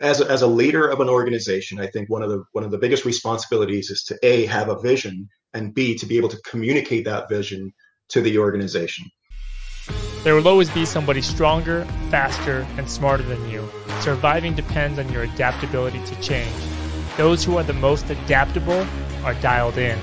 as a, as a leader of an organization, I think one of the one of the biggest responsibilities is to a have a vision and b to be able to communicate that vision to the organization. There will always be somebody stronger, faster, and smarter than you. Surviving depends on your adaptability to change. Those who are the most adaptable are dialed in.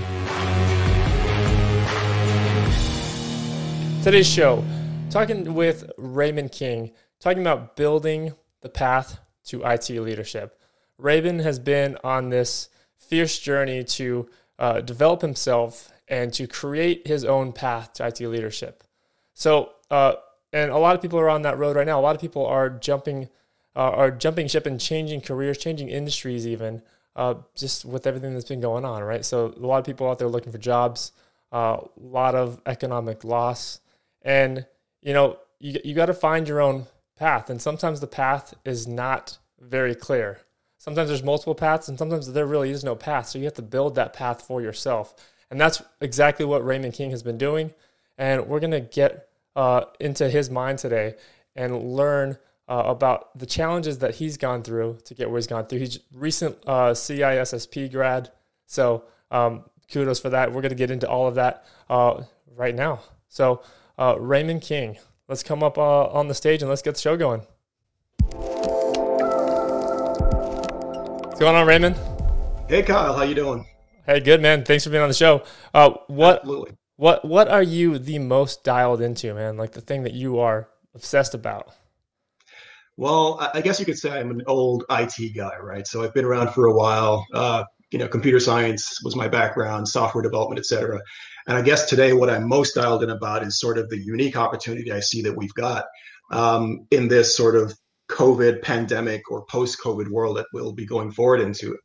Today's show, talking with Raymond King, talking about building the path to IT leadership. Raven has been on this fierce journey to uh, develop himself and to create his own path to IT leadership. So, uh, and a lot of people are on that road right now. A lot of people are jumping, uh, are jumping ship and changing careers, changing industries, even uh, just with everything that's been going on, right? So, a lot of people out there looking for jobs, uh, a lot of economic loss, and you know, you you got to find your own path. And sometimes the path is not very clear. Sometimes there's multiple paths, and sometimes there really is no path. So you have to build that path for yourself. And that's exactly what Raymond King has been doing. And we're going to get uh, into his mind today and learn uh, about the challenges that he's gone through to get where he's gone through. He's recent uh, CISSP grad. So um, kudos for that. We're going to get into all of that uh, right now. So, uh, Raymond King, let's come up uh, on the stage and let's get the show going. What's going on, Raymond? Hey, Kyle. How you doing? Hey, good man. Thanks for being on the show. Uh, what Absolutely. what what are you the most dialed into, man? Like the thing that you are obsessed about? Well, I guess you could say I'm an old IT guy, right? So I've been around for a while. Uh, you know, computer science was my background, software development, et cetera. And I guess today, what I'm most dialed in about is sort of the unique opportunity I see that we've got um, in this sort of COVID pandemic or post COVID world that we'll be going forward into.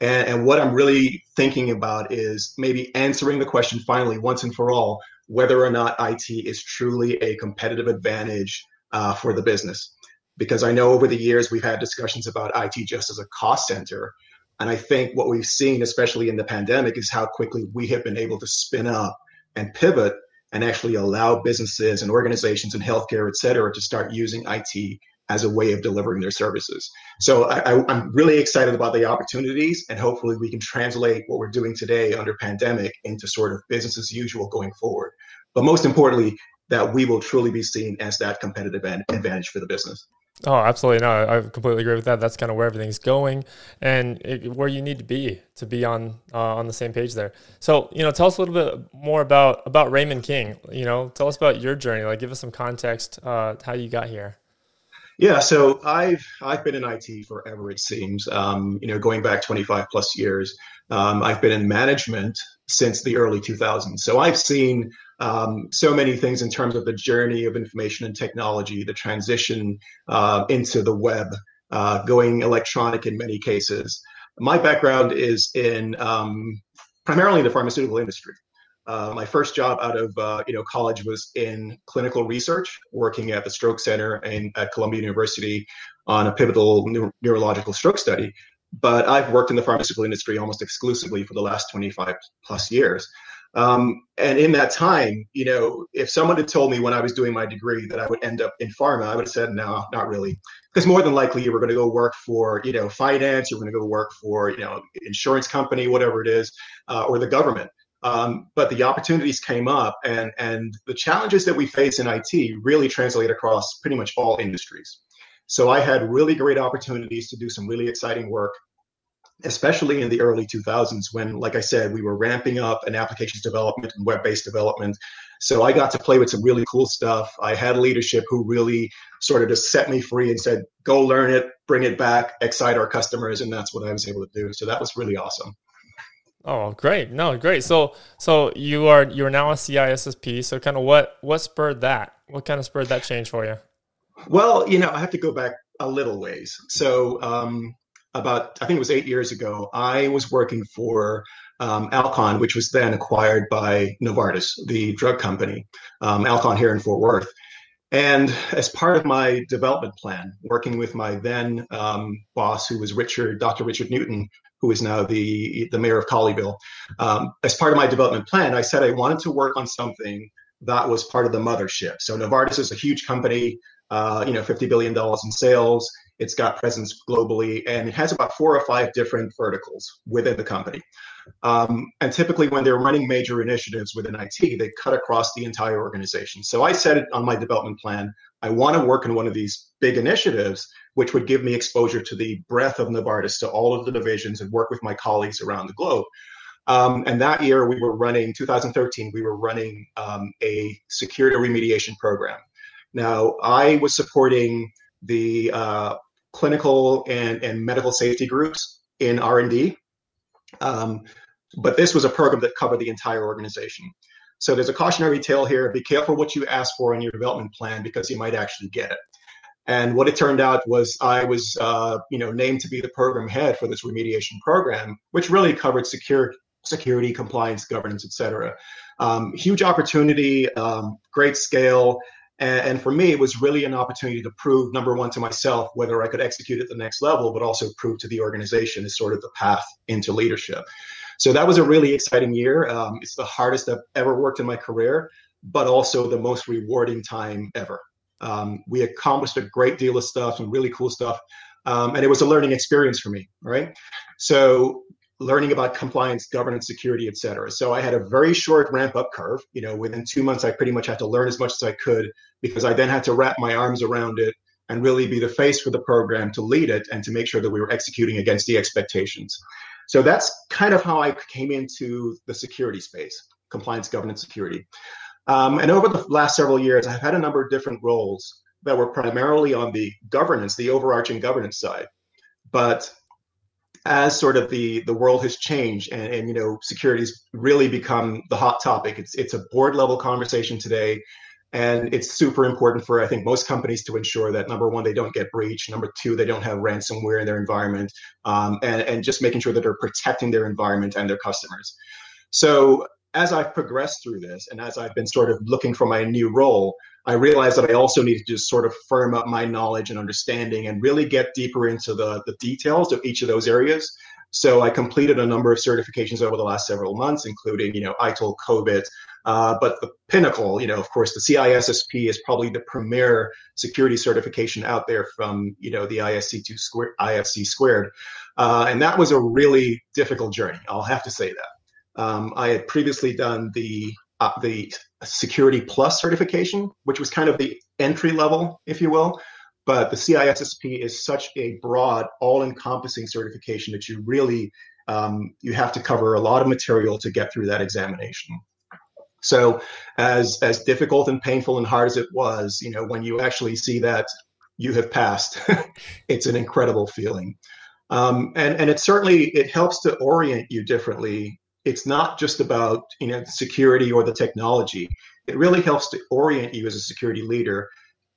And, and what I'm really thinking about is maybe answering the question finally, once and for all, whether or not IT is truly a competitive advantage uh, for the business. Because I know over the years we've had discussions about IT just as a cost center. And I think what we've seen, especially in the pandemic, is how quickly we have been able to spin up and pivot and actually allow businesses and organizations and healthcare, et cetera, to start using IT as a way of delivering their services. So I, am really excited about the opportunities, and hopefully we can translate what we're doing today under pandemic into sort of business as usual going forward. But most importantly, that we will truly be seen as that competitive advantage for the business. Oh, absolutely. No, I completely agree with that. That's kind of where everything's going and it, where you need to be to be on uh, on the same page there. So, you know, tell us a little bit more about about Raymond King. You know, tell us about your journey. Like, give us some context uh, how you got here. Yeah, so I've I've been in IT forever. It seems, um, you know, going back 25 plus years. Um, I've been in management since the early 2000s. So I've seen um, so many things in terms of the journey of information and technology, the transition uh, into the web, uh, going electronic in many cases. My background is in um, primarily in the pharmaceutical industry. Uh, my first job out of uh, you know college was in clinical research, working at the Stroke Center and at Columbia University on a pivotal neurological stroke study. But I've worked in the pharmaceutical industry almost exclusively for the last 25 plus years. Um, and in that time, you know, if someone had told me when I was doing my degree that I would end up in pharma, I would have said, no, not really. Because more than likely you were going to go work for, you know, finance, you're going to go work for, you know, insurance company, whatever it is, uh, or the government. Um, but the opportunities came up and, and the challenges that we face in IT really translate across pretty much all industries. So I had really great opportunities to do some really exciting work especially in the early 2000s when, like I said, we were ramping up an applications development and web based development. So I got to play with some really cool stuff. I had leadership who really sort of just set me free and said, go learn it, bring it back, excite our customers. And that's what I was able to do. So that was really awesome. Oh, great. No, great. So, so you are, you're now a CISSP. So kind of what, what spurred that? What kind of spurred that change for you? Well, you know, I have to go back a little ways. So, um, about I think it was eight years ago, I was working for um, Alcon, which was then acquired by Novartis, the drug company, um, Alcon here in Fort Worth. And as part of my development plan, working with my then um, boss, who was Richard, Dr. Richard Newton, who is now the the mayor of Colleyville, um, as part of my development plan, I said I wanted to work on something that was part of the mothership. So Novartis is a huge company, uh, you know, fifty billion dollars in sales It's got presence globally, and it has about four or five different verticals within the company. Um, and typically, when they're running major initiatives within IT, they cut across the entire organization. So I said on my development plan I want to work in one of these big initiatives, which would give me exposure to the breadth of Novartis, to all of the divisions, and work with my colleagues around the globe. Um, and that year, we were running, 2013, we were running um, a security remediation program. Now, I was supporting the uh, clinical and, and medical safety groups in R&D, um, but this was a program that covered the entire organization. So there's a cautionary tale here. Be careful what you ask for in your development plan because you might actually get it. And what it turned out was I was, uh, you know, named to be the program head for this remediation program, which really covered secure, security, compliance, governance, et cetera. Um, huge opportunity, um, great scale. And, and, for me, it was really an opportunity to prove, number one, to myself, whether I could execute at the next level, but also prove to the organization is sort of the path into leadership. So that was a really exciting year. Um, it's the hardest I've ever worked in my career, but also the most rewarding time ever. Um, we accomplished a great deal of stuff, some really cool stuff, um, and it was a learning experience for me. Right, so learning about compliance, governance, security, et cetera. So I had a very short ramp up curve. You know, within two months, I pretty much had to learn as much as I could because I then had to wrap my arms around it and really be the face for the program to lead it and to make sure that we were executing against the expectations. So that's kind of how I came into the security space, compliance, governance, security. Um, and over the last several years, I've had a number of different roles that were primarily on the governance, the overarching governance side. But as sort of the the world has changed and, and you know security's really become the hot topic it's it's a board level conversation today and it's super important for, I think, most companies to ensure that number one, they don't get breached. Number two, they don't have ransomware in their environment. Um, and, and just making sure that they're protecting their environment and their customers. So as I've progressed through this and as I've been sort of looking for my new role, I realized that I also need to just sort of firm up my knowledge and understanding and really get deeper into the, the details of each of those areas. So I completed a number of certifications over the last several months, including, you know, ITIL, COBIT, uh, but the pinnacle, you know, of course, the CISSP is probably the premier security certification out there from, you know, the ISC2 square, ISC squared. Uh, and that was a really difficult journey. I'll have to say that. Um, I had previously done the uh, the Security Plus certification, which was kind of the entry level, if you will. But the CISSP is such a broad, all-encompassing certification that you really um, you have to cover a lot of material to get through that examination. So, as as difficult and painful and hard as it was, you know, when you actually see that you have passed, it's an incredible feeling. Um, and and it certainly it helps to orient you differently. It's not just about you know security or the technology. It really helps to orient you as a security leader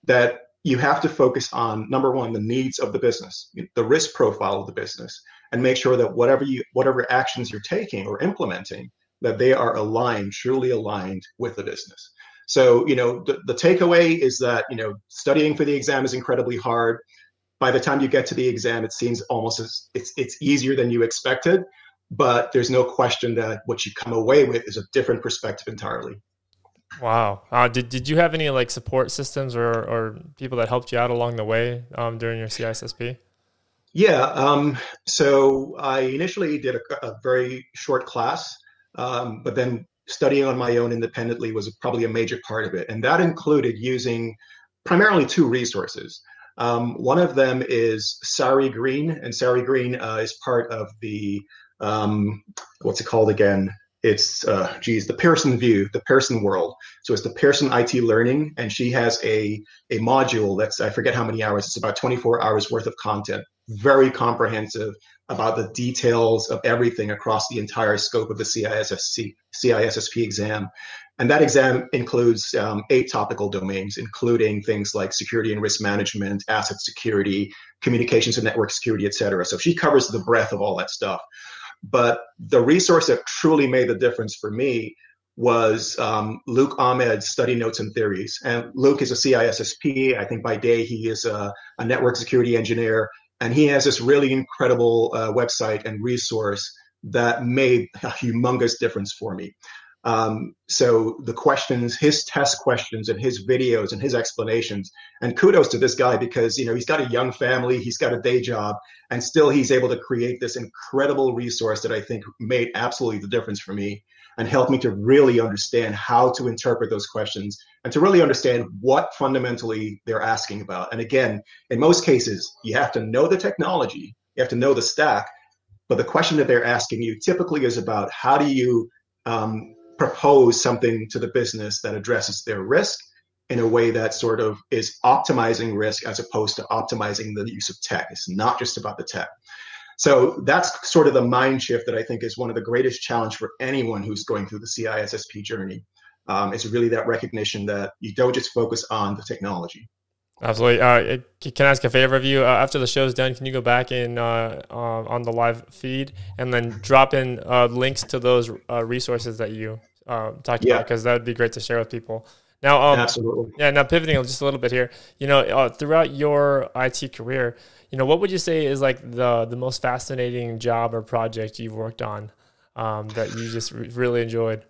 that you have to focus on number one the needs of the business, the risk profile of the business, and make sure that whatever you whatever actions you're taking or implementing that they are aligned, truly aligned with the business. So, you know, the, the takeaway is that, you know, studying for the exam is incredibly hard. By the time you get to the exam, it seems almost as it's it's easier than you expected. But there's no question that what you come away with is a different perspective entirely. Wow. Uh, did, did you have any like support systems or, or people that helped you out along the way um, during your CISSP? Yeah. Um, so I initially did a, a very short class um, but then studying on my own independently was probably a major part of it. And that included using primarily two resources. Um, one of them is Sari Greene, and Sari Greene uh, is part of the, um, what's it called again? It's, uh, geez, the Pearson VUE, the Pearson World. So it's the Pearson IT Learning, and she has a, a module that's, I forget how many hours, it's about 24 hours worth of content, very comprehensive, about the details of everything across the entire scope of the CISSP, CISSP exam. And that exam includes um, eight topical domains, including things like security and risk management, asset security, communications and network security, et cetera. So she covers the breadth of all that stuff. But the resource that truly made the difference for me was um, Luke Ahmed's study notes and theories. And Luke is a CISSP. I think by day he is a, a network security engineer. And he has this really incredible uh, website and resource that made a humongous difference for me. Um, so the questions, his test questions and his videos and his explanations, and kudos to this guy because you know he's got a young family, he's got a day job, and still he's able to create this incredible resource that I think made absolutely the difference for me and helped me to really understand how to interpret those questions and to really understand what fundamentally they're asking about. And again, in most cases, you have to know the technology, you have to know the stack, but the question that they're asking you typically is about how do you um, propose something to the business that addresses their risk in a way that sort of is optimizing risk as opposed to optimizing the use of tech. It's not just about the tech. So that's sort of the mind shift that I think is one of the greatest challenge for anyone who's going through the CISSP journey. Um, it's really that recognition that you don't just focus on the technology. Absolutely. Uh, can I ask a favor of you? Uh, after the show's done, can you go back in uh, on the live feed and then drop in uh, links to those uh, resources that you uh, talked yeah. about? Because that would be great to share with people. Now, um, absolutely. Yeah. Now, pivoting just a little bit here. You know, throughout your IT career, you know, what would you say is like the the most fascinating job or project you've worked on um, that you just re- really enjoyed?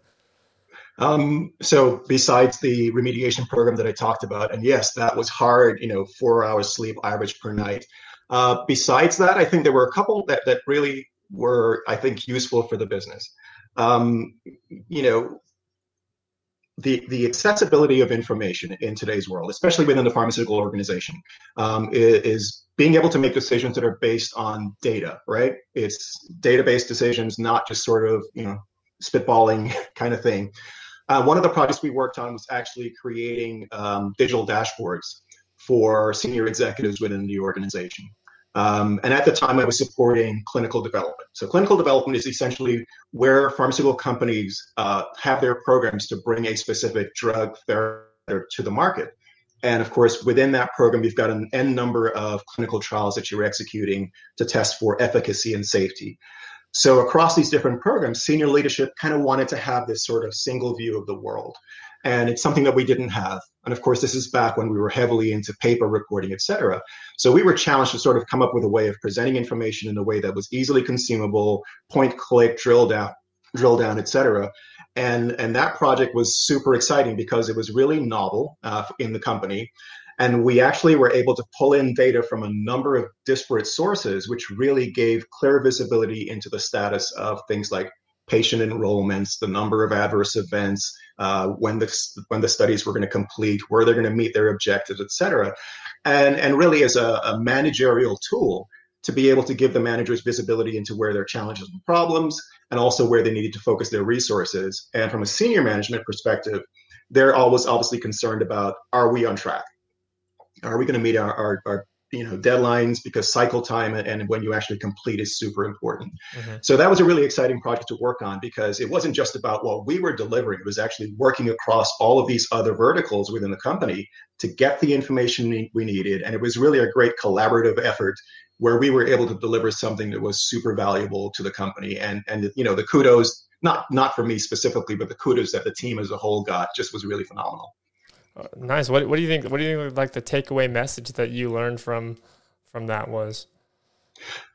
Um, so besides the remediation program that I talked about, and yes, that was hard, you know, four hours sleep average per night. Uh, besides that, I think there were a couple that, that really were, I think, useful for the business. Um, you know, the, the accessibility of information in today's world, especially within the pharmaceutical organization, um, is, is, being able to make decisions that are based on data, right? It's database decisions, not just sort of, you know, spitballing kind of thing. Uh, one of the projects we worked on was actually creating um, digital dashboards for senior executives within the organization. Um, and at the time, I was supporting clinical development. So, clinical development is essentially where pharmaceutical companies uh, have their programs to bring a specific drug therapy to the market. And of course, within that program, you've got an N number of clinical trials that you're executing to test for efficacy and safety. So across these different programs, senior leadership kind of wanted to have this sort of single view of the world. And it's something that we didn't have. And of course, this is back when we were heavily into paper recording, et cetera. So we were challenged to sort of come up with a way of presenting information in a way that was easily consumable, point click, drill down, drill down, et cetera. And, and that project was super exciting because it was really novel uh, in the company. And we actually were able to pull in data from a number of disparate sources, which really gave clear visibility into the status of things like patient enrollments, the number of adverse events, uh, when the when the studies were going to complete, where they're going to meet their objectives, et cetera, and and really as a, a, managerial tool to be able to give the managers visibility into where their challenges and problems, and also where they needed to focus their resources. And from a senior management perspective, they're always obviously concerned about are we on track? are we going to meet our, our, our you know deadlines because cycle time and when you actually complete is super important. Mm-hmm. so that was a really exciting project to work on because it wasn't just about what we were delivering. It was actually working across all of these other verticals within the company to get the information we needed. And it was really a great collaborative effort where we were able to deliver something that was super valuable to the company. And and you know the kudos not not for me specifically but the kudos that the team as a whole got just was really phenomenal uh, nice. What What do you think? What do you think? Like the takeaway message that you learned from from that was?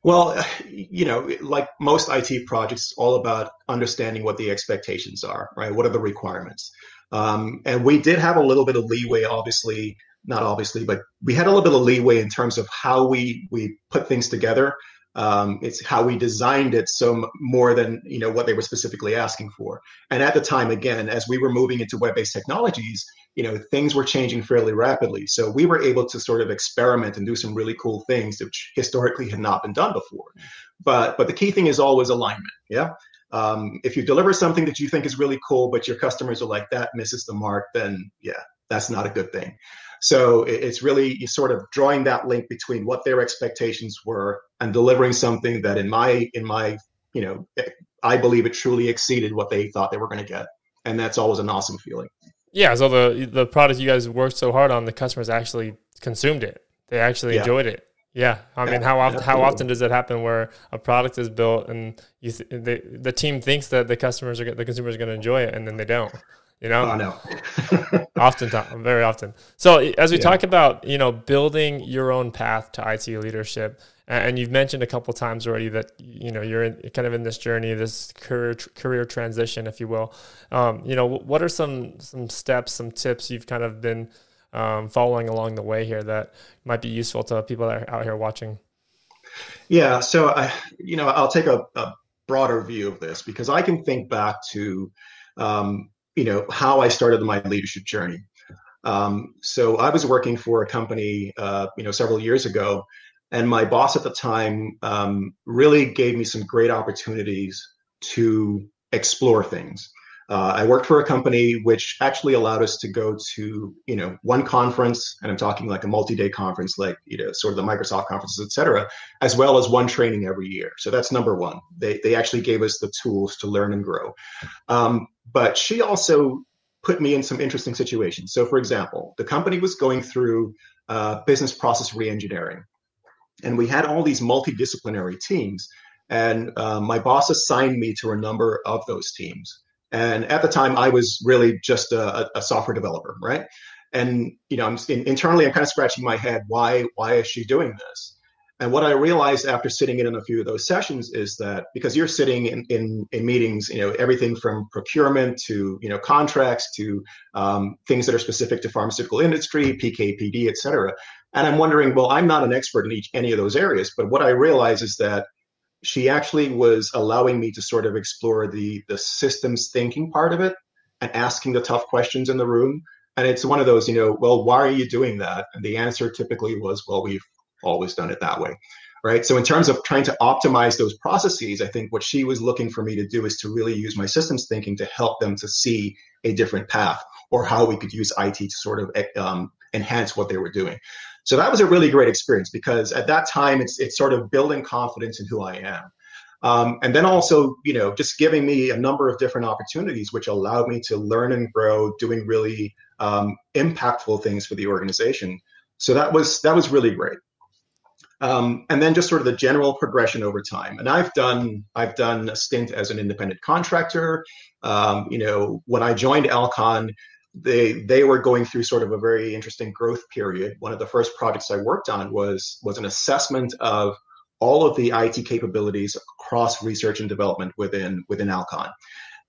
Well, you know, like most IT projects, it's all about understanding what the expectations are, right? What are the requirements? Um, and we did have a little bit of leeway, obviously, not obviously, but we had a little bit of leeway in terms of how we we put things together. Um, it's how we designed it so more than you know what they were specifically asking for. And at the time, again, as we were moving into web-based technologies, you know things were changing fairly rapidly. So we were able to sort of experiment and do some really cool things which historically had not been done before. But but the key thing is always alignment. Yeah. Um, if you deliver something that you think is really cool, but your customers are like that misses the mark, then yeah, that's not a good thing. So it's really you sort of drawing that link between what their expectations were and delivering something that, in my in my you know, I believe it truly exceeded what they thought they were going to get, and that's always an awesome feeling. Yeah. So the the product you guys worked so hard on, the customers actually consumed it. They actually yeah. enjoyed it. Yeah, I mean, how often how often does it happen where a product is built and you th- the the team thinks that the customers are the consumers are going to enjoy it and then they don't. You know, oh, no. often, very often. So as we yeah. talk about, you know, building your own path to IT leadership, And you've mentioned a couple times already that you know you're in, kind of in this journey, this career career transition, if you will. Um, you know, what are some some steps, some tips you've kind of been um, following along the way here that might be useful to people that are out here watching? Yeah, so I, you know, I'll take a, a broader view of this because I can think back to, um, you know, how I started my leadership journey. Um, so I was working for a company, uh, you know, several years ago, and my boss at the time um, really gave me some great opportunities to explore things. Uh, I worked for a company which actually allowed us to go to, you know, one conference, and I'm talking like a multi-day conference, like you know, sort of the Microsoft conferences, et cetera, as well as one training every year. So that's number one. They they actually gave us the tools to learn and grow. Um, but she also put me in some interesting situations. So, for example, the company was going through uh, business process reengineering, and we had all these multidisciplinary teams. And uh, my boss assigned me to a number of those teams. And at the time, I was really just a, a software developer, right? And you know, I'm, in, internally, I'm kind of scratching my head. Why? Why is she doing this? And what I realized after sitting in a few of those sessions is that because you're sitting in, in, in meetings, you know, everything from procurement to, you know, contracts to um, things that are specific to pharmaceutical industry, PKPD, et cetera. And I'm wondering, well, I'm not an expert in each, any of those areas, but what I realize is that she actually was allowing me to sort of explore the the systems thinking part of it and asking the tough questions in the room. And it's one of those you know well why are you doing that? And the answer typically was well we've always done it that way right? So in terms of trying to optimize those processes i think what she was looking for me to do is to really use my systems thinking to help them to see a different path or how we could use it to sort of um, enhance what they were doing so that was a really great experience because at that time it's it's sort of building confidence in who I am. Um, and then also, you know, just giving me a number of different opportunities, which allowed me to learn and grow, doing really um, impactful things for the organization. So that was that was really great. Um, and then just sort of the general progression over time. And I've done I've done a stint as an independent contractor. Um, you know, when I joined Alcon, they they were going through sort of a very interesting growth period. One of the first projects I worked on was was an assessment of all of the IT capabilities across research and development within within Alcon,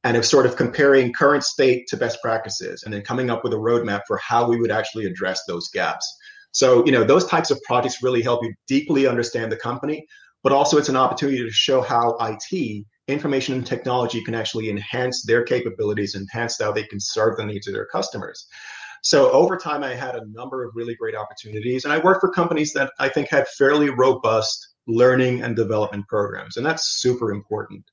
and of sort of comparing current state to best practices, and then coming up with a roadmap for how we would actually address those gaps. So you know those types of projects really help you deeply understand the company, but also it's an opportunity to show how IT information and technology can actually enhance their capabilities, enhance how they can serve the needs of their customers. So over time, I had a number of really great opportunities, and I worked for companies that I think had fairly robust learning and development programs, and that's super important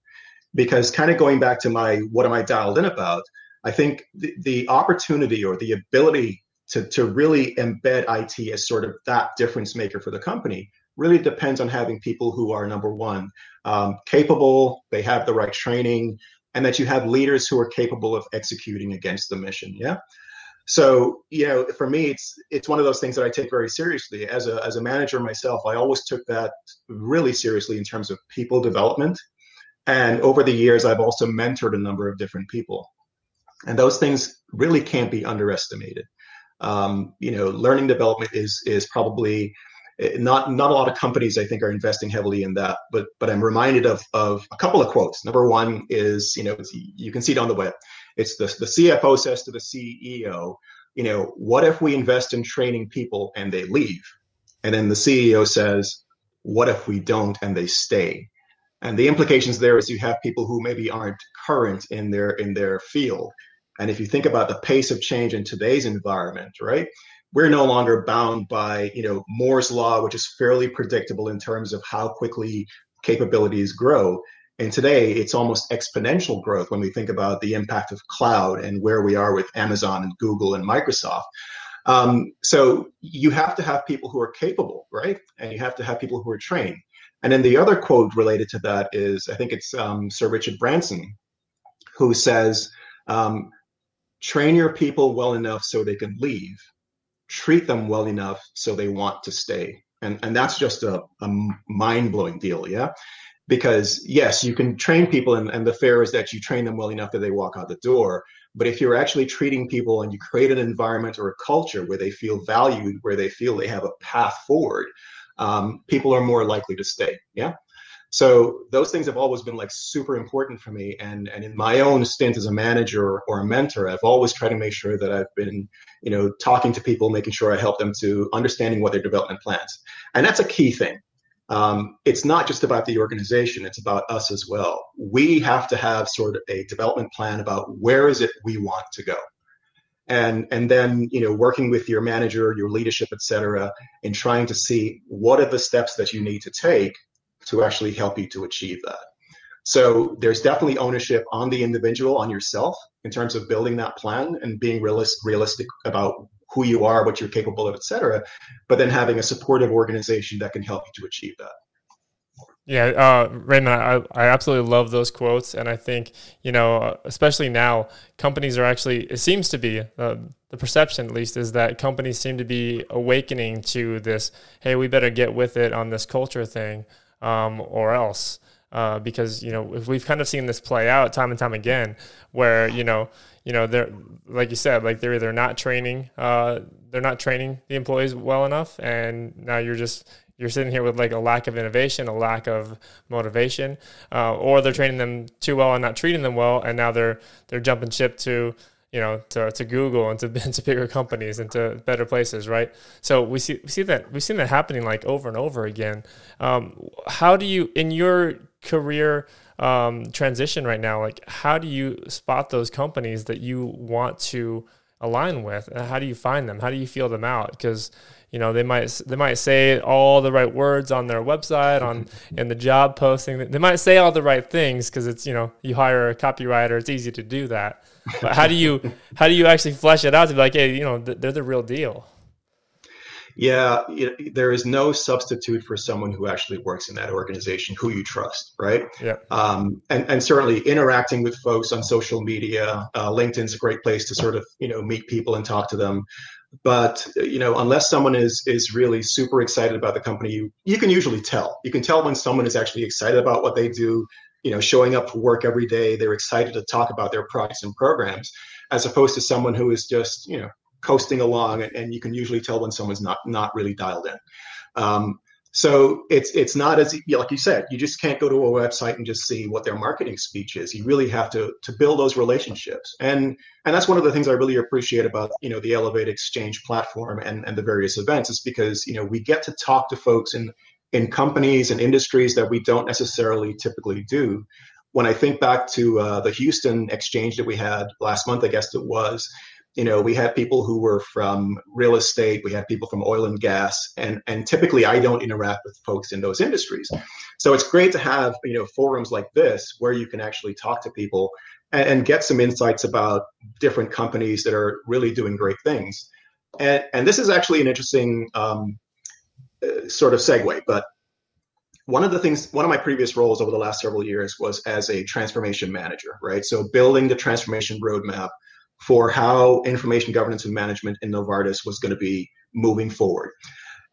because kind of going back to my what am I dialed in about, I think the, the opportunity or the ability to, to really embed IT as sort of that difference maker for the company really depends on having people who are number one um, capable they have the right training and that you have leaders who are capable of executing against the mission yeah? So you know for me it's it's one of those things that i take very seriously. As a as a manager myself i always took that really seriously in terms of people development. And over the years i've also mentored a number of different people. And those things really can't be underestimated. Um, you know learning development is is probably Eh, not not a lot of companies I think are investing heavily in that. But but I'm reminded of of a couple of quotes. Number one is you know you can see it on the web. It's the the CFO says to the CEO, you know, what if we invest in training people and they leave? And then the CEO says, what if we don't and they stay? And the implications there is you have people who maybe aren't current in their in their field. And if you think about the pace of change in today's environment, right? We're no longer bound by you know Moore's law, which is fairly predictable in terms of how quickly capabilities grow. And today, it's almost exponential growth when we think about the impact of cloud and where we are with Amazon and Google and Microsoft. Um, so you have to have people who are capable, right? And you have to have people who are trained. And then the other quote related to that is, I think it's um, Sir Richard Branson, who says, um, "Train your people well enough so they can leave." Treat them well enough so they want to stay. And, and that's just a, a mind blowing deal. Yeah. Because yes, you can train people and, and the fair is that you train them well enough that they walk out the door. But if you're actually treating people and you create an environment or a culture where they feel valued, where they feel they have a path forward, um, people are more likely to stay. Yeah. So those things have always been like super important for me. And and in my own stint as a manager or a mentor, I've always tried to make sure that I've been, you know, talking to people, making sure I help them to understanding what their development plans. And that's a key thing. Um, it's not just about the organization; it's about us as well. We have to have sort of a development plan about where is it we want to go and and then you know working with your manager your leadership et cetera and trying to see what are the steps that you need to take to actually help you to achieve that. So there's definitely ownership on the individual, on yourself, in terms of building that plan and being realist, realistic about who you are, what you're capable of, et cetera. But then having a supportive organization that can help you to achieve that. Yeah, uh, Raymond, I, I absolutely love those quotes, and I think you know, especially now, companies are actually. It seems to be uh, the perception, at least, is that companies seem to be awakening to this. Hey, we better get with it on this culture thing um, or else. Uh, because you know we've kind of seen this play out time and time again, where you know you know they're like you said like they're either not training uh, they're not training the employees well enough, and now you're just you're sitting here with like a lack of innovation, a lack of motivation, uh, or they're training them too well and not treating them well, and now they're they're jumping ship to you know, to, to Google and to, to bigger companies and to better places, right? So we see we see that we've seen that happening like over and over again. Um, how do you in your career um, transition right now? Like, how do you spot those companies that you want to align with? And how do you find them? How do you feel them out? Because you know they might they might say all the right words on their website on in the job posting they might say all the right things because it's you know you hire a copywriter it's easy to do that but how do you how do you actually flesh it out to be like hey you know they're the real deal yeah, there is no substitute for someone who actually works in that organization who you trust, right? Yeah. Um, and and certainly interacting with folks on social media, uh, LinkedIn's a great place to sort of you know meet people and talk to them but you know unless someone is is really super excited about the company you you can usually tell. You can tell when someone is actually excited about what they do you know showing up for work every day they're excited to talk about their products and programs as opposed to someone who is just you know coasting along and, and you can usually tell when someone's not not really dialed in. Um, so it's it's not as like you said, you just can't go to a website and just see what their marketing speech is. You really have to to build those relationships, and and that's one of the things I really appreciate about you know the Elevate Exchange platform and and the various events is because you know we get to talk to folks in in companies and industries that we don't necessarily typically do. When I think back to uh, the Houston exchange that we had last month, I guess it was, you know, we had people who were from real estate, we had people from oil and gas, and and typically I don't interact with folks in those industries. So it's great to have you know forums like this where you can actually talk to people and, and get some insights about different companies that are really doing great things. And and this is actually an interesting um, uh, sort of segue, but one of the things one of my previous roles over the last several years was as a transformation manager right so building the transformation roadmap for how information governance and management in Novartis was going to be moving forward.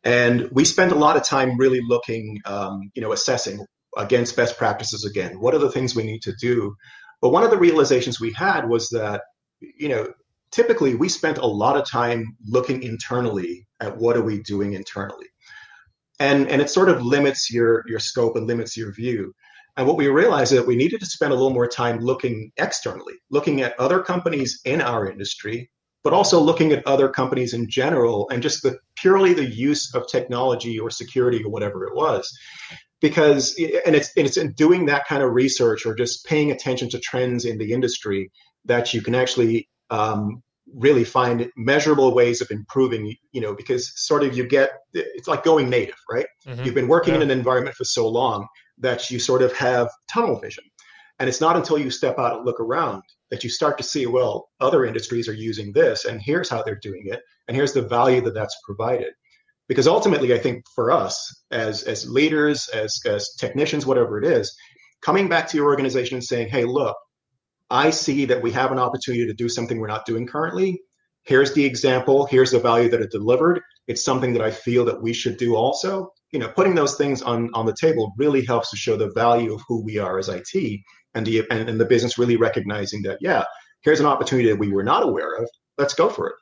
And we spent a lot of time really looking, um, you know, assessing against best practices again. What are the things we need to do? But one of the realizations we had was that, you know, typically we spent a lot of time looking internally at what are we doing internally. And, and it sort of limits your, your scope and limits your view. And what we realized is that we needed to spend a little more time looking externally, looking at other companies in our industry, but also looking at other companies in general and just the purely the use of technology or security or whatever it was. Because and it's and it's in doing that kind of research or just paying attention to trends in the industry that you can actually um, really find measurable ways of improving you know because sort of you get it's like going native right mm-hmm. you've been working yeah. in an environment for so long that you sort of have tunnel vision. And it's not until you step out and look around that you start to see, well, other industries are using this, and here's how they're doing it, and here's the value that that's provided. Because ultimately, I think for us as as leaders, as as technicians, whatever it is, coming back to your organization and saying, hey, look, I see that we have an opportunity to do something we're not doing currently. Here's the example. Here's the value that it delivered. It's something that I feel that we should do also you know, putting those things on on the table really helps to show the value of who we are as IT and the and, and the business really recognizing that yeah, here's an opportunity that we were not aware of. Let's go for it.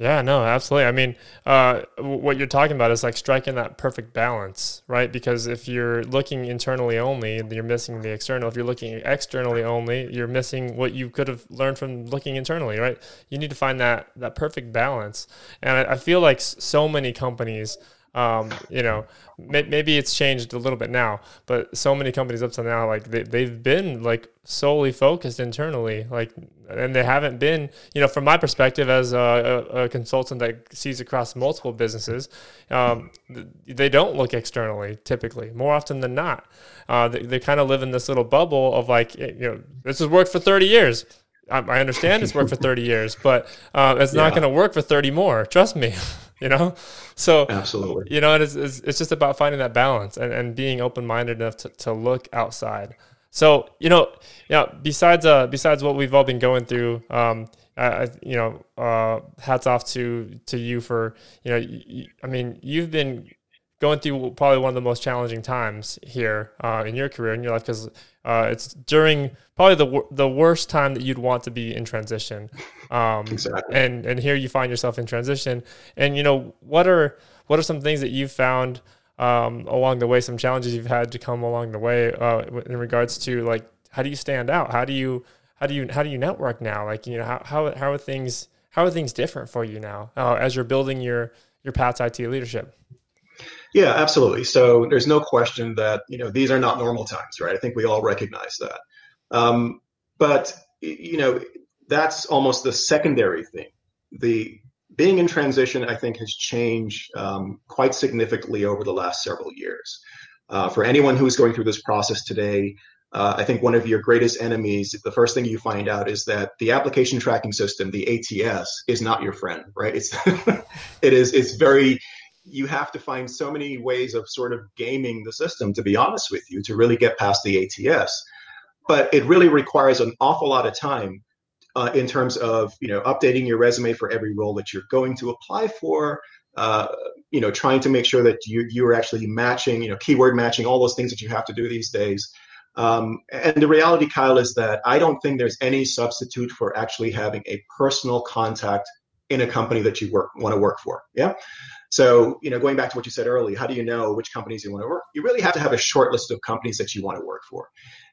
Yeah, no, absolutely. I mean, uh, what you're talking about is like striking that perfect balance, right? Because if you're looking internally only, you're missing the external. If you're looking externally only, you're missing what you could have learned from looking internally, right? You need to find that that perfect balance. And I, I feel like so many companies um, you know, may, maybe it's changed a little bit now, but so many companies up to now, like they, they've been like solely focused internally, like, and they haven't been, you know, from my perspective as a, a, a consultant that sees across multiple businesses, um, they don't look externally typically more often than not. Uh, they, they kind of live in this little bubble of like, you know, this has worked for 30 years. I, understand it's worked for 30 years, but uh, it's yeah. not going to work for 30 more. Trust me. you know? So absolutely. you know it's, it's, it's just about finding that balance and, and being open-minded enough to, to look outside. So you know yeah besides uh besides what we've all been going through um I, you know uh hats off to to you for you know I mean you've been going through probably one of the most challenging times here uh, in your career in your life because uh, it's during probably the the worst time that you'd want to be in transition. Um, exactly. And and here you find yourself in transition. And you know what are what are some things that you've found um, along the way? Some challenges you've had to come along the way uh, in regards to like how do you stand out? How do you how do you how do you network now? Like you know how how, how are things how are things different for you now uh, as you're building your your path IT leadership? Yeah, absolutely. So there's no question that you know these are not normal times, right? I think we all recognize that. Um, but you know that's almost the secondary thing. The being in transition, I think, has changed um, quite significantly over the last several years. Uh, for anyone who's going through this process today, uh, I think one of your greatest enemies, the first thing you find out is that the application tracking system, the ATS, is not your friend, right? It's it is it's very you have to find so many ways of sort of gaming the system, to be honest with you, to really get past the ATS. But it really requires an awful lot of time uh, in terms of you know updating your resume for every role that you're going to apply for. Uh, you know, trying to make sure that you you are actually matching, you know, keyword matching, all those things that you have to do these days. Um, and the reality, Kyle, is that I don't think there's any substitute for actually having a personal contact in a company that you work want to work for. Yeah. So, you know, going back to what you said earlier, how do you know which companies you want to work? You really have to have a short list of companies that you want to work for.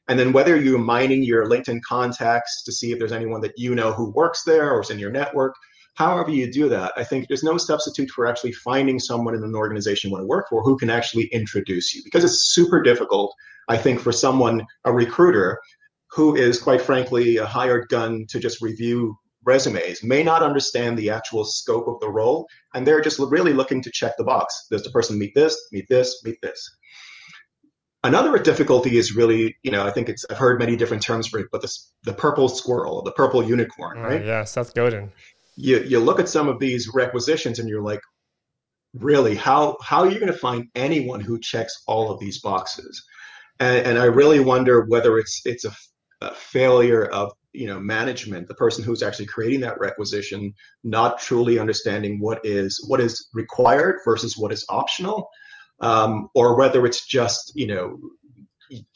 And then whether you're mining your LinkedIn contacts to see if there's anyone that you know who works there or is in your network, however you do that, I think there's no substitute for actually finding someone in an organization you want to work for who can actually introduce you because it's super difficult, I think, for someone, a recruiter, who is quite frankly a hired gun to just review resumes may not understand the actual scope of the role, and they're just really looking to check the box. Does the person meet this, meet this, meet this? Another difficulty is really, you know, I think it's I've heard many different terms for it, but this the purple squirrel, the purple unicorn, right? Uh, yeah, Seth Godin. You you look at some of these requisitions and you're like, really, how how are you going to find anyone who checks all of these boxes? And, and I really wonder whether it's it's a, a failure of you know management the person who's actually creating that requisition not truly understanding what is what is required versus what is optional um, or whether it's just you know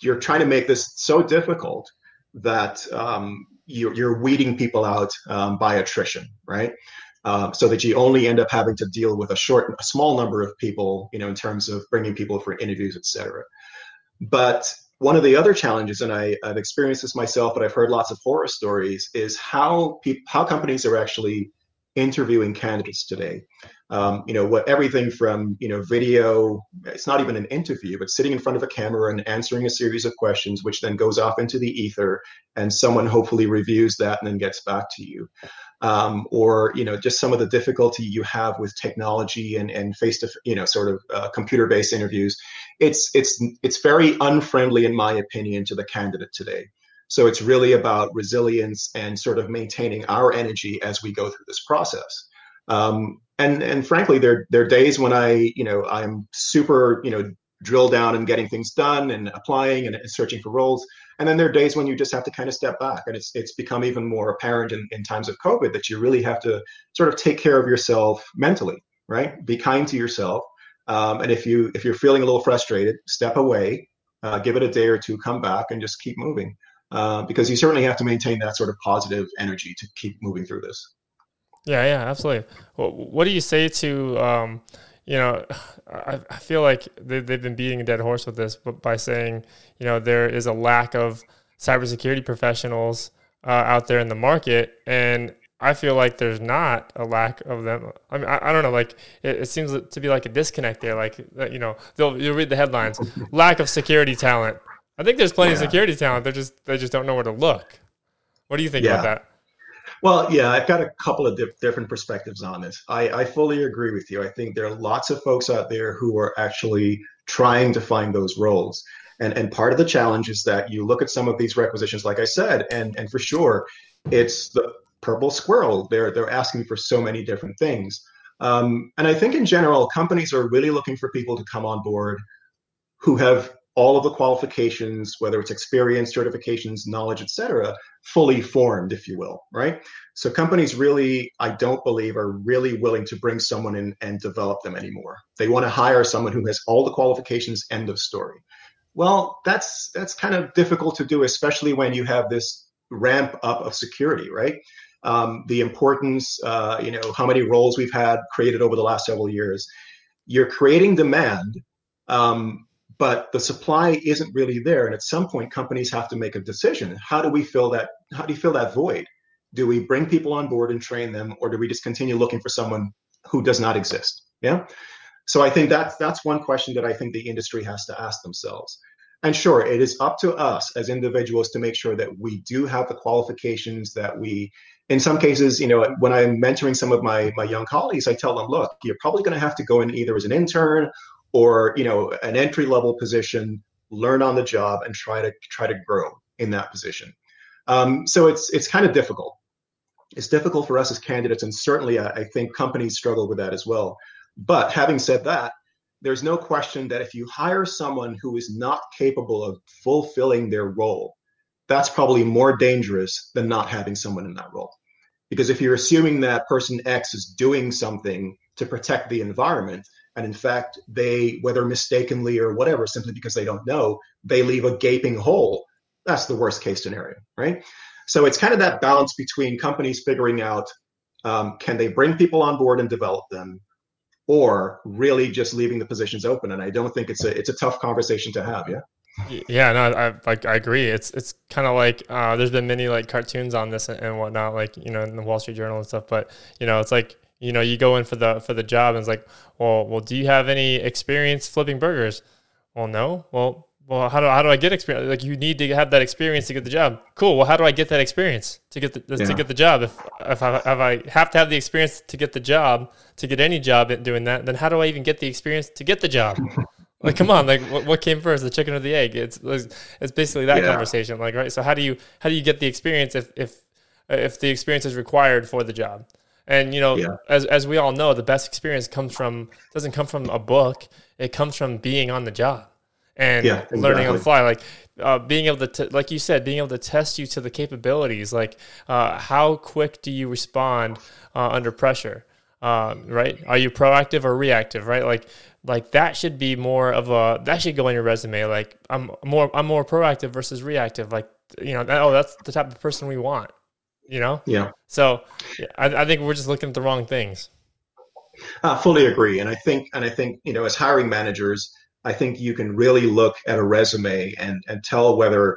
you're trying to make this so difficult that um, you're, you're, weeding people out um, by attrition right? Um, so that you only end up having to deal with a short a small number of people you know in terms of bringing people for interviews etc but one of the other challenges, and I, have experienced this myself, but I've heard lots of horror stories, is how how companies are actually interviewing candidates today. Um, you know, what everything from you know video, it's not even an interview, but sitting in front of a camera and answering a series of questions, which then goes off into the ether, and someone hopefully reviews that and then gets back to you um, or you know just some of the difficulty you have with technology and and face to you know sort of uh, computer based interviews it's it's it's very unfriendly in my opinion to the candidate today so it's really about resilience and sort of maintaining our energy as we go through this process um, and and frankly there there are days when i you know i'm super you know drill down and getting things done and applying and searching for roles. And then there are days when you just have to kind of step back. And it's it's become even more apparent in, in times of COVID that you really have to sort of take care of yourself mentally, right? Be kind to yourself. Um, and if you if you're feeling a little frustrated, step away, uh, give it a day or two, come back, and just keep moving. Uh, because you certainly have to maintain that sort of positive energy to keep moving through this. Yeah, yeah, absolutely. Well, what do you say to, um, you know, I, I feel like they, they've been beating a dead horse with this, but by saying, you know, there is a lack of cybersecurity professionals uh, out there in the market, and I feel like there's not a lack of them. I mean, I, I don't know. Like, it, it, seems to be like a disconnect there. Like, you know, they'll you'll read the headlines: lack of security talent. I think there's plenty yeah. of security talent. They just they just don't know where to look. What do you think yeah. about that? Well, yeah, I've got a couple of different perspectives on this. I, I fully agree with you. I think there are lots of folks out there who are actually trying to find those roles. And, and part of the challenge is that you look at some of these requisitions, like I said, and, and for sure, it's the purple squirrel. They're, they're asking for so many different things. Um, and I think in general, companies are really looking for people to come on board who have all of the qualifications, whether it's experience, certifications, knowledge, etc., fully formed, if you will, right? So companies really, I don't believe, are really willing to bring someone in and develop them anymore. They want to hire someone who has all the qualifications. End of story. Well, that's that's kind of difficult to do, especially when you have this ramp up of security, right? Um, the importance, uh, you know, how many roles we've had created over the last several years. You're creating demand, um, but the supply isn't really there. And at some point, companies have to make a decision. How do we fill that? How do you fill that void? Do we bring people on board and train them, or do we just continue looking for someone who does not exist? Yeah. So I think that's that's one question that I think the industry has to ask themselves. And sure, it is up to us as individuals to make sure that we do have the qualifications that we in some cases, you know, when I'm mentoring some of my my young colleagues, I tell them, look, you're probably going to have to go in either as an intern or you know an entry level position learn on the job and try to try to grow in that position. Um, so it's it's kind of difficult. It's difficult for us as candidates and certainly I, I think companies struggle with that as well. But having said that there's no question that if you hire someone who is not capable of fulfilling their role that's probably more dangerous than not having someone in that role. Because if you're assuming that person x is doing something to protect the environment and in fact, they, whether mistakenly or whatever, simply because they don't know, they leave a gaping hole. That's the worst case scenario, right? So it's kind of that balance between companies figuring out um, can they bring people on board and develop them, or really just leaving the positions open. And I don't think it's a it's a tough conversation to have. Yeah. Yeah, no, I like I agree. It's it's kind of like uh, there's been many like cartoons on this and, and whatnot, like you know in the Wall Street Journal and stuff. But you know, it's like you know, you go in for the for the job and it's like, well, well, do you have any experience flipping burgers? Well, no. Well, well, how do how do I get experience? Like, you need to have that experience to get the job. Cool. Well, how do I get that experience to get the yeah. to get the job? If if I, if I have to have the experience to get the job to get any job at doing that, then how do I even get the experience to get the job? like, come on, like, what, what came first, the chicken or the egg? It's it's basically that yeah. conversation, like, right? So how do you how do you get the experience if if if the experience is required for the job? And you know, yeah. as as we all know, the best experience comes from doesn't come from a book. It comes from being on the job and yeah, exactly. learning on the fly. Like uh, being able to, t- like you said, being able to test you to the capabilities. Like uh, how quick do you respond uh, under pressure? Um, right? Are you proactive or reactive? Right? Like like that should be more of a that should go on your resume. Like I'm more I'm more proactive versus reactive. Like you know, oh, that's the type of person we want you know? Yeah. So I, I think we're just looking at the wrong things. I fully agree. And I think, and I think, you know, as hiring managers, I think you can really look at a resume and, and tell whether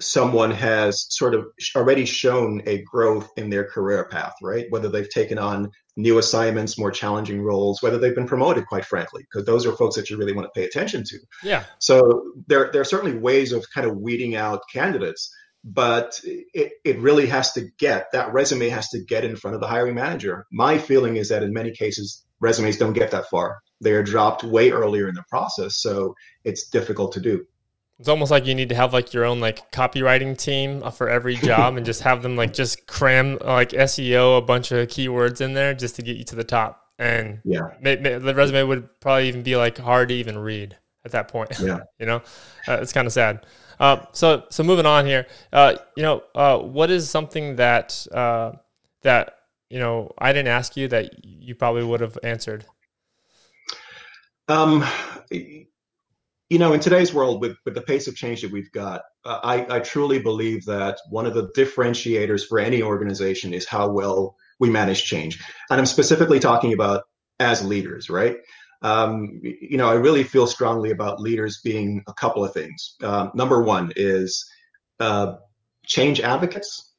someone has sort of already shown a growth in their career path, right? Whether they've taken on new assignments, more challenging roles, whether they've been promoted, quite frankly, because those are folks that you really want to pay attention to. Yeah. So there, there are certainly ways of kind of weeding out candidates but it, it really has to get that resume has to get in front of the hiring manager. My feeling is that in many cases, resumes don't get that far. They are dropped way earlier in the process, so it's difficult to do. It's almost like you need to have like your own like copywriting team for every job and just have them like just cram like SEO a bunch of keywords in there just to get you to the top. And yeah, the resume would probably even be like hard to even read at that point. Yeah, you know, uh, it's kind of sad. Uh, so so moving on here, uh, you know, uh, what is something that uh, that you know I didn't ask you that you probably would have answered? Um, you know, in today's world, with with the pace of change that we've got, I I truly believe that one of the differentiators for any organization is how well we manage change. And I'm specifically talking about as leaders, right? Um, you know, I really feel strongly about leaders being a couple of things. Uh, number one is uh, change advocates,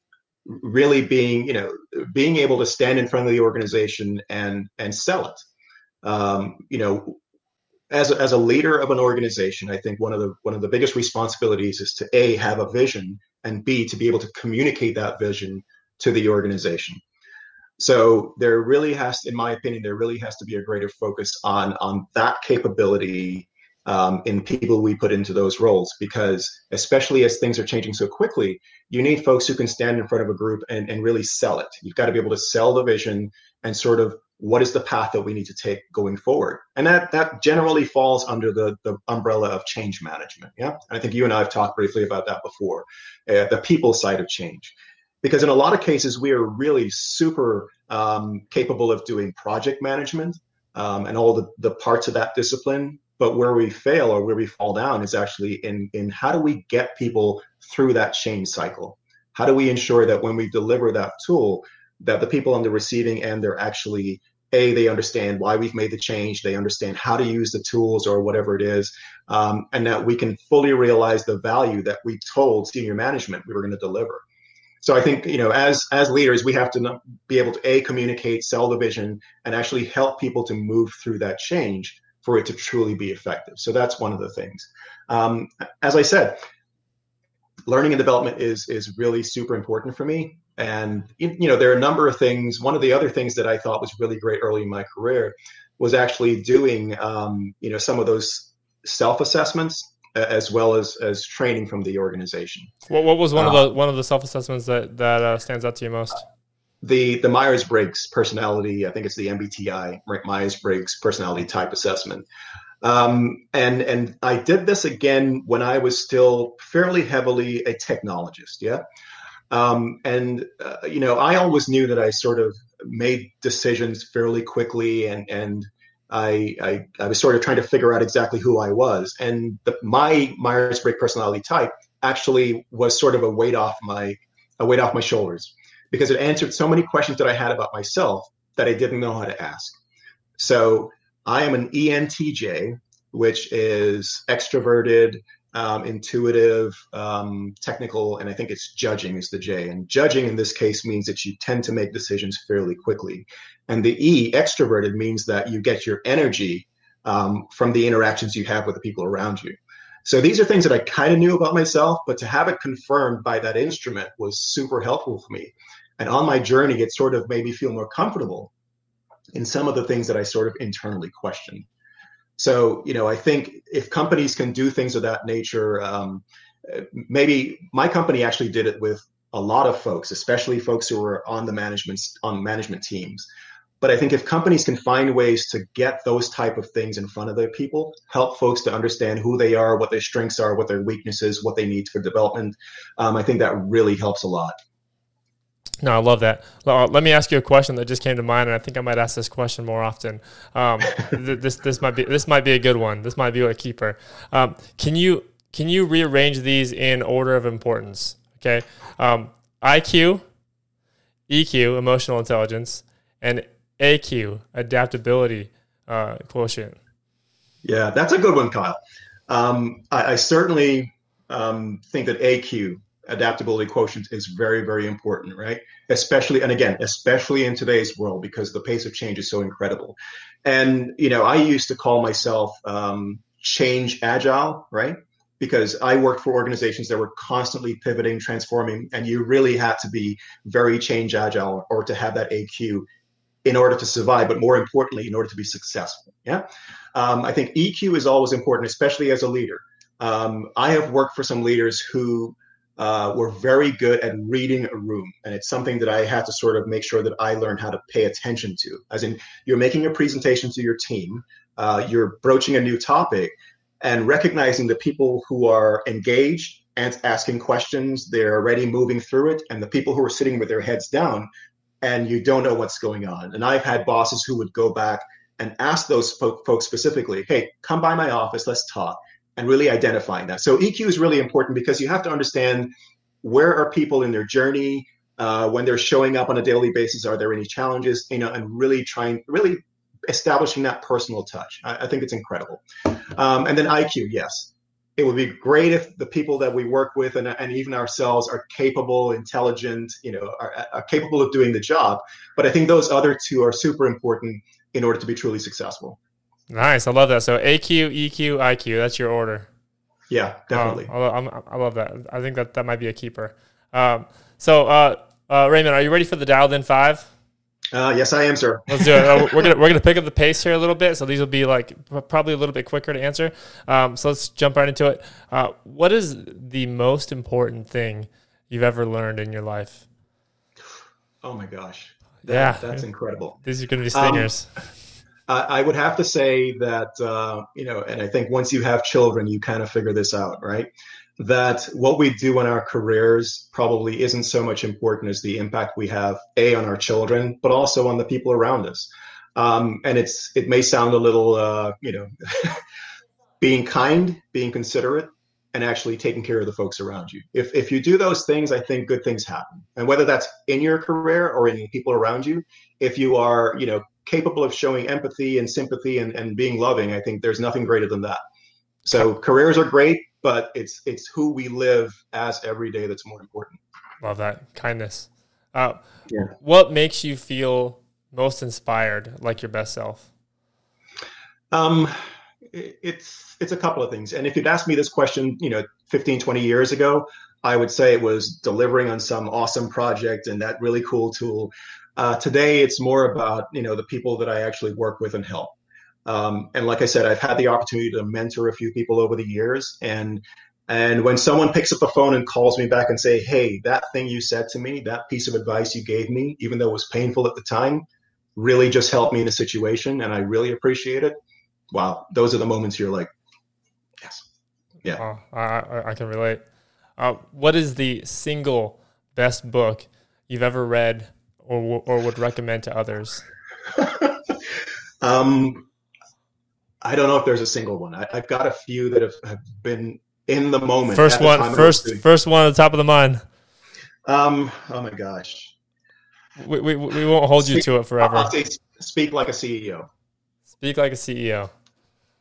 really being, you know, being able to stand in front of the organization and and sell it. Um, you know, as a, as a leader of an organization, I think one of the one of the biggest responsibilities is to a have a vision and b to be able to communicate that vision to the organization. So there really has, in my opinion, there really has to be a greater focus on on that capability um, in people we put into those roles because especially as things are changing so quickly you need folks who can stand in front of a group and, and really sell it. You've got to be able to sell the vision and sort of what is the path that we need to take going forward. And that that generally falls under the the umbrella of change management yeah? And i think you and i have talked briefly about that before uh, the people side of change because in a lot of cases we are really super um, capable of doing project management um, and all the, the parts of that discipline. But where we fail or where we fall down is actually in in how do we get people through that change cycle? How do we ensure that when we deliver that tool that the people on the receiving end they're actually a they understand why we've made the change they understand how to use the tools or whatever it is um, and that we can fully realize the value that we told senior management we were going to deliver so i think you know as as leaders we have to be able to a communicate sell the vision and actually help people to move through that change for it to truly be effective. So that's one of the things. Um, as i said learning and development is is really super important for me. And you know, there are a number of things. One of the other things that I thought was really great early in my career was actually doing, um, you know, some of those self assessments as well as as training from the organization. What, what was one uh, of the one of the self assessments that that uh, stands out to you most? The the Myers Briggs personality. I think it's the MBTI Myers Briggs personality type assessment. Um, and and I did this again when I was still fairly heavily a technologist. Yeah. Um, and uh, you know, I always knew that I sort of made decisions fairly quickly, and and I, I, I was sort of trying to figure out exactly who I was. And the, my Myers Briggs personality type actually was sort of a weight off my a weight off my shoulders because it answered so many questions that I had about myself that I didn't know how to ask. So I am an ENTJ, which is extroverted, um, intuitive, um, technical, and I think it's judging is the J. And judging in this case means that you tend to make decisions fairly quickly. And the E, extroverted, means that you get your energy um, from the interactions you have with the people around you. So these are things that I kind of knew about myself, but to have it confirmed by that instrument was super helpful for me. And on my journey, it sort of made me feel more comfortable in some of the things that I sort of internally questioned. So, you know, I think if companies can do things of that nature, um, maybe my company actually did it with a lot of folks, especially folks who are on the management on management teams. But I think if companies can find ways to get those type of things in front of their people, help folks to understand who they are, what their strengths are, what their weaknesses, what they need for development, um, I think that really helps a lot. No, I love that. Let me ask you a question that just came to mind, and I think I might ask this question more often. Um, this this might be this might be a good one. This might be a keeper. Um, can you can you rearrange these in order of importance? Okay, um, IQ, EQ, emotional intelligence, and AQ, adaptability uh, quotient. Yeah, that's a good one, Kyle. Um, I, I, certainly um, think that AQ adaptability quotient is very, very important, right? Especially, and again, especially in today's world because the pace of change is so incredible. And, you know, I used to call myself um, change agile, right? Because I worked for organizations that were constantly pivoting, transforming, and you really had to be very change agile or to have that AQ in order to survive, but more importantly, in order to be successful. Yeah. Um, I think EQ is always important, especially as a leader. Um, I have worked for some leaders who uh, were very good at reading a room. And it's something that I had to sort of make sure that I learned how to pay attention to. As in, you're making a presentation to your team, uh, you're broaching a new topic, and recognizing the people who are engaged and asking questions, they're already moving through it, and the people who are sitting with their heads down and you don't know what's going on. And I've had bosses who would go back and ask those folks specifically, hey, come by my office, let's talk and really identifying that. So EQ is really important because you have to understand where are people in their journey, uh, when they're showing up on a daily basis, are there any challenges? You know, and really trying, really establishing that personal touch. I, I think it's incredible. Um, and then IQ, yes, it would be great if the people that we work with and, and even ourselves are capable, intelligent, you know, are, are, capable of doing the job. But I think those other two are super important in order to be truly successful. Nice, I love that. So AQ, EQ, IQ. That's your order. Yeah, definitely. I, I love that. I think that that might be a keeper. Um, so, uh, uh, Raymond, are you ready for the dialed in five? Uh, yes, I am, sir. Let's do it. Uh, we're gonna we're gonna pick up the pace here a little bit, so these will be like probably a little bit quicker to answer. Um, so let's jump right into it. Uh, what is the most important thing you've ever learned in your life? Oh my gosh, that, yeah, that's incredible. These are going to be stingers. Um, I would have to say that uh, you know, and I think once you have children, you kind of figure this out, right? that what we do in our careers probably isn't so much important as the impact we have a on our children but also on the people around us. Um, and it's it may sound a little uh, you know being kind being considerate and actually taking care of the folks around you. If, if you do those things i think good things happen. And whether that's in your career or in people around you if you are you know capable of showing empathy and sympathy and, and being loving i think there's nothing greater than that so careers are great but it's it's who we live as every day that's more important. Love that kindness. Uh, yeah. What makes you feel most inspired, like your best self? Um, it's it's a couple of things. And if you'd asked me this question, you know, 15, 20 years ago, I would say it was delivering on some awesome project and that really cool tool. Uh, today, it's more about you know the people that I actually work with and help. Um, and like I said, I've had the opportunity to mentor a few people over the years. And and when someone picks up the phone and calls me back and say, "Hey, that thing you said to me, that piece of advice you gave me, even though it was painful at the time, really just helped me in a situation, and I really appreciate it." Wow, those are the moments you're like, "Yes, yeah." Oh, I, I can relate. Uh, what is the single best book you've ever read or or would recommend to others? um, I don't know if there's a single one. I, have got a few that have, have been in the moment. First one, first, first one at the top of the mind. Um. Oh my gosh. We we, we won't hold speak, you to it forever. Speak like a CEO. Speak like a CEO.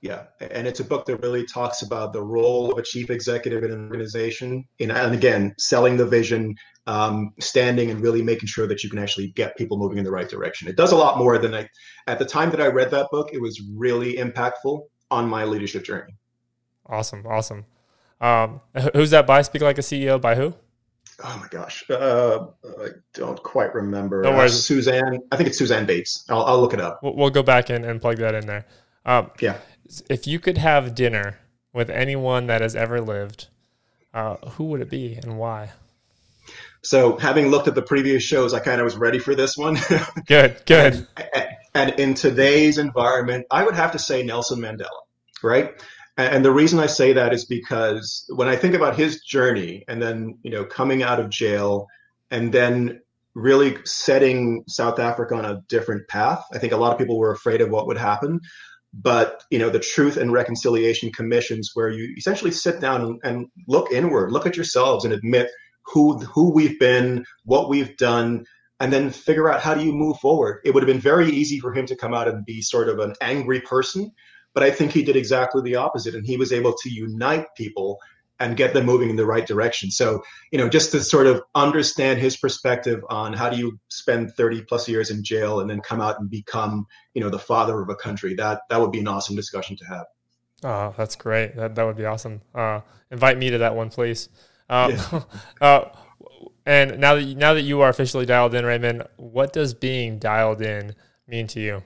Yeah, and it's a book that really talks about the role of a chief executive in an organization, in, and again, selling the vision, um, standing and really making sure that you can actually get people moving in the right direction. It does a lot more than I. At the time that I read that book, it was really impactful on my leadership journey. Awesome, awesome. Um, who's that by? Speak like a CEO by who? Oh my gosh, uh, I don't quite remember. No uh, Suzanne, I think it's Suzanne Bates. I'll, I'll look it up. We'll, we'll go back in and plug that in there. Um, yeah. If you could have dinner with anyone that has ever lived, uh, who would it be and why? So, having looked at the previous shows, I kind of was ready for this one. good, good. And, and, in today's environment, I would have to say Nelson Mandela, right? And the reason I say that is because when I think about his journey and then, you know, coming out of jail and then really setting South Africa on a different path, I think a lot of people were afraid of what would happen but you know the truth and reconciliation commissions where you essentially sit down and, and, look inward look at yourselves and admit who who we've been what we've done and then figure out how do you move forward it would have been very easy for him to come out and be sort of an angry person but i think he did exactly the opposite and he was able to unite people and get them moving in the right direction. So, you know, just to sort of understand his perspective on how do you spend 30 plus years in jail and then come out and become, you know, the father of a country, that that would be an awesome discussion to have. Oh, that's great. That that would be awesome. Uh, invite me to that one, please. Um, yeah. uh, and now that you, now that you are officially dialed in, Raymond, what does being dialed in mean to you?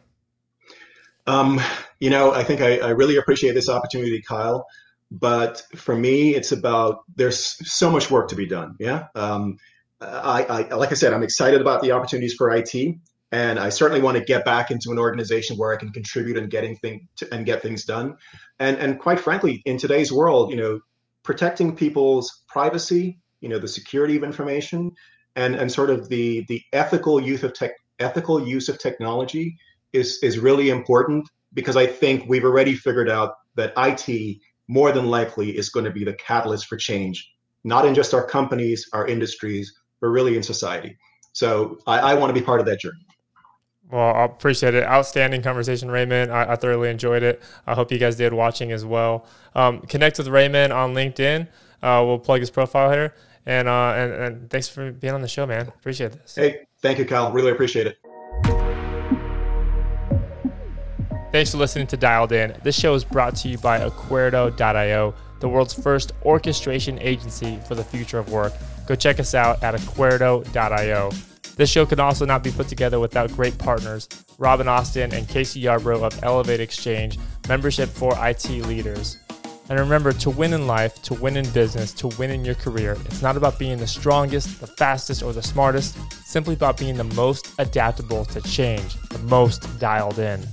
Um, you know, I think I, I really appreciate this opportunity, Kyle. But for me, it's about there's so much work to be done. Yeah. Um, I, I, like I said, I'm excited about the opportunities for IT, and I certainly want to get back into an organization where I can contribute and getting thing to, and get things done. And and quite frankly, in today's world, you know, protecting people's privacy, you know, the security of information, and and sort of the the ethical use of tech ethical use of technology is is really important because I think we've already figured out that IT more than likely is going to be the catalyst for change, not in just our companies, our industries, but really in society. So I, I want to be part of that journey. Well, I appreciate it. Outstanding conversation, Raymond. I, I, thoroughly enjoyed it. I hope you guys did watching as well. Um, connect with Raymond on LinkedIn. Uh, we'll plug his profile here. And, uh, and and thanks for being on the show, man. Appreciate this. Hey, thank you, Kyle. Really appreciate it. Thanks for listening to Dialed In. This show is brought to you by Acuerdo.io, the world's first orchestration agency for the future of work. Go check us out at Acuerdo.io. This show could also not be put together without great partners, Robin Austin and Casey Yarbrough of Elevate Exchange, membership for IT leaders. And remember, to win in life, to win in business, to win in your career, it's not about being the strongest, the fastest, or the smartest. It's simply about being the most adaptable to change, the most dialed in.